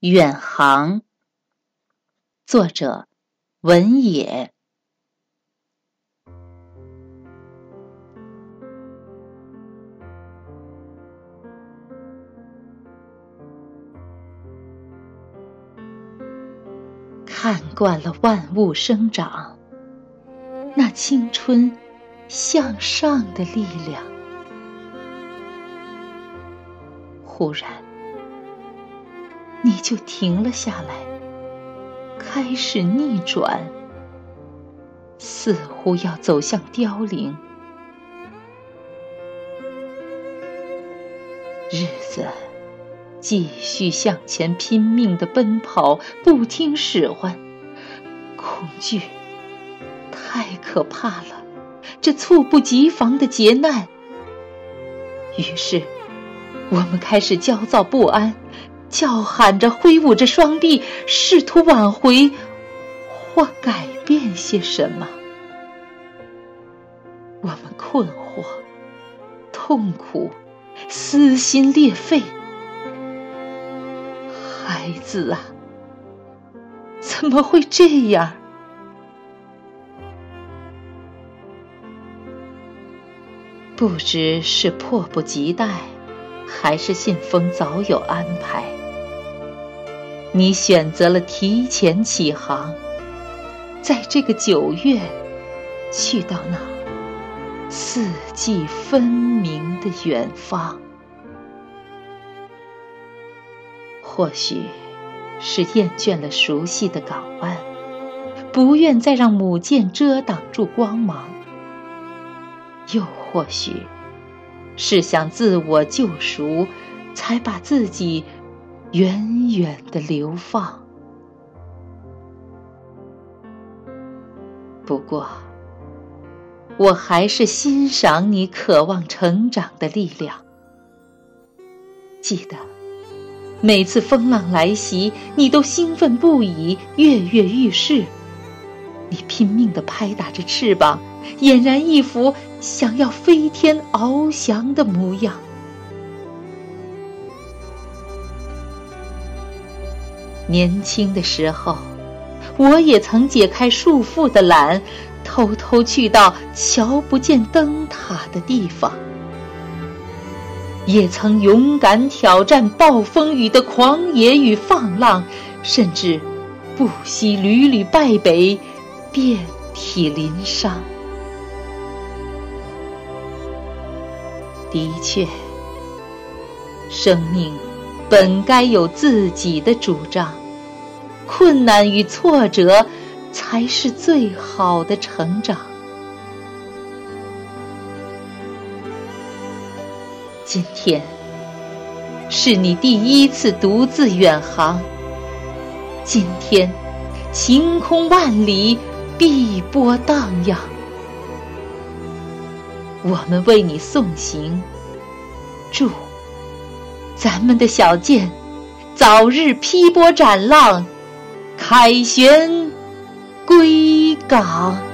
远航，作者文野。看惯了万物生长，那青春向上的力量，忽然你就停了下来，开始逆转，似乎要走向凋零。日子。继续向前拼命的奔跑，不听使唤。恐惧太可怕了，这猝不及防的劫难。于是，我们开始焦躁不安，叫喊着，挥舞着双臂，试图挽回或改变些什么。我们困惑、痛苦、撕心裂肺。孩子啊，怎么会这样？不知是迫不及待，还是信封早有安排，你选择了提前起航，在这个九月，去到那四季分明的远方。或许是厌倦了熟悉的港湾，不愿再让母舰遮挡住光芒；又或许是想自我救赎，才把自己远远的流放。不过，我还是欣赏你渴望成长的力量。记得。每次风浪来袭，你都兴奋不已，跃跃欲试。你拼命地拍打着翅膀，俨然一副想要飞天翱翔的模样。年轻的时候，我也曾解开束缚的缆，偷偷去到瞧不见灯塔的地方。也曾勇敢挑战暴风雨的狂野与放浪，甚至不惜屡屡败北，遍体鳞伤。的确，生命本该有自己的主张，困难与挫折才是最好的成长。今天是你第一次独自远航。今天，晴空万里，碧波荡漾。我们为你送行，祝咱们的小舰早日劈波斩浪，凯旋归港。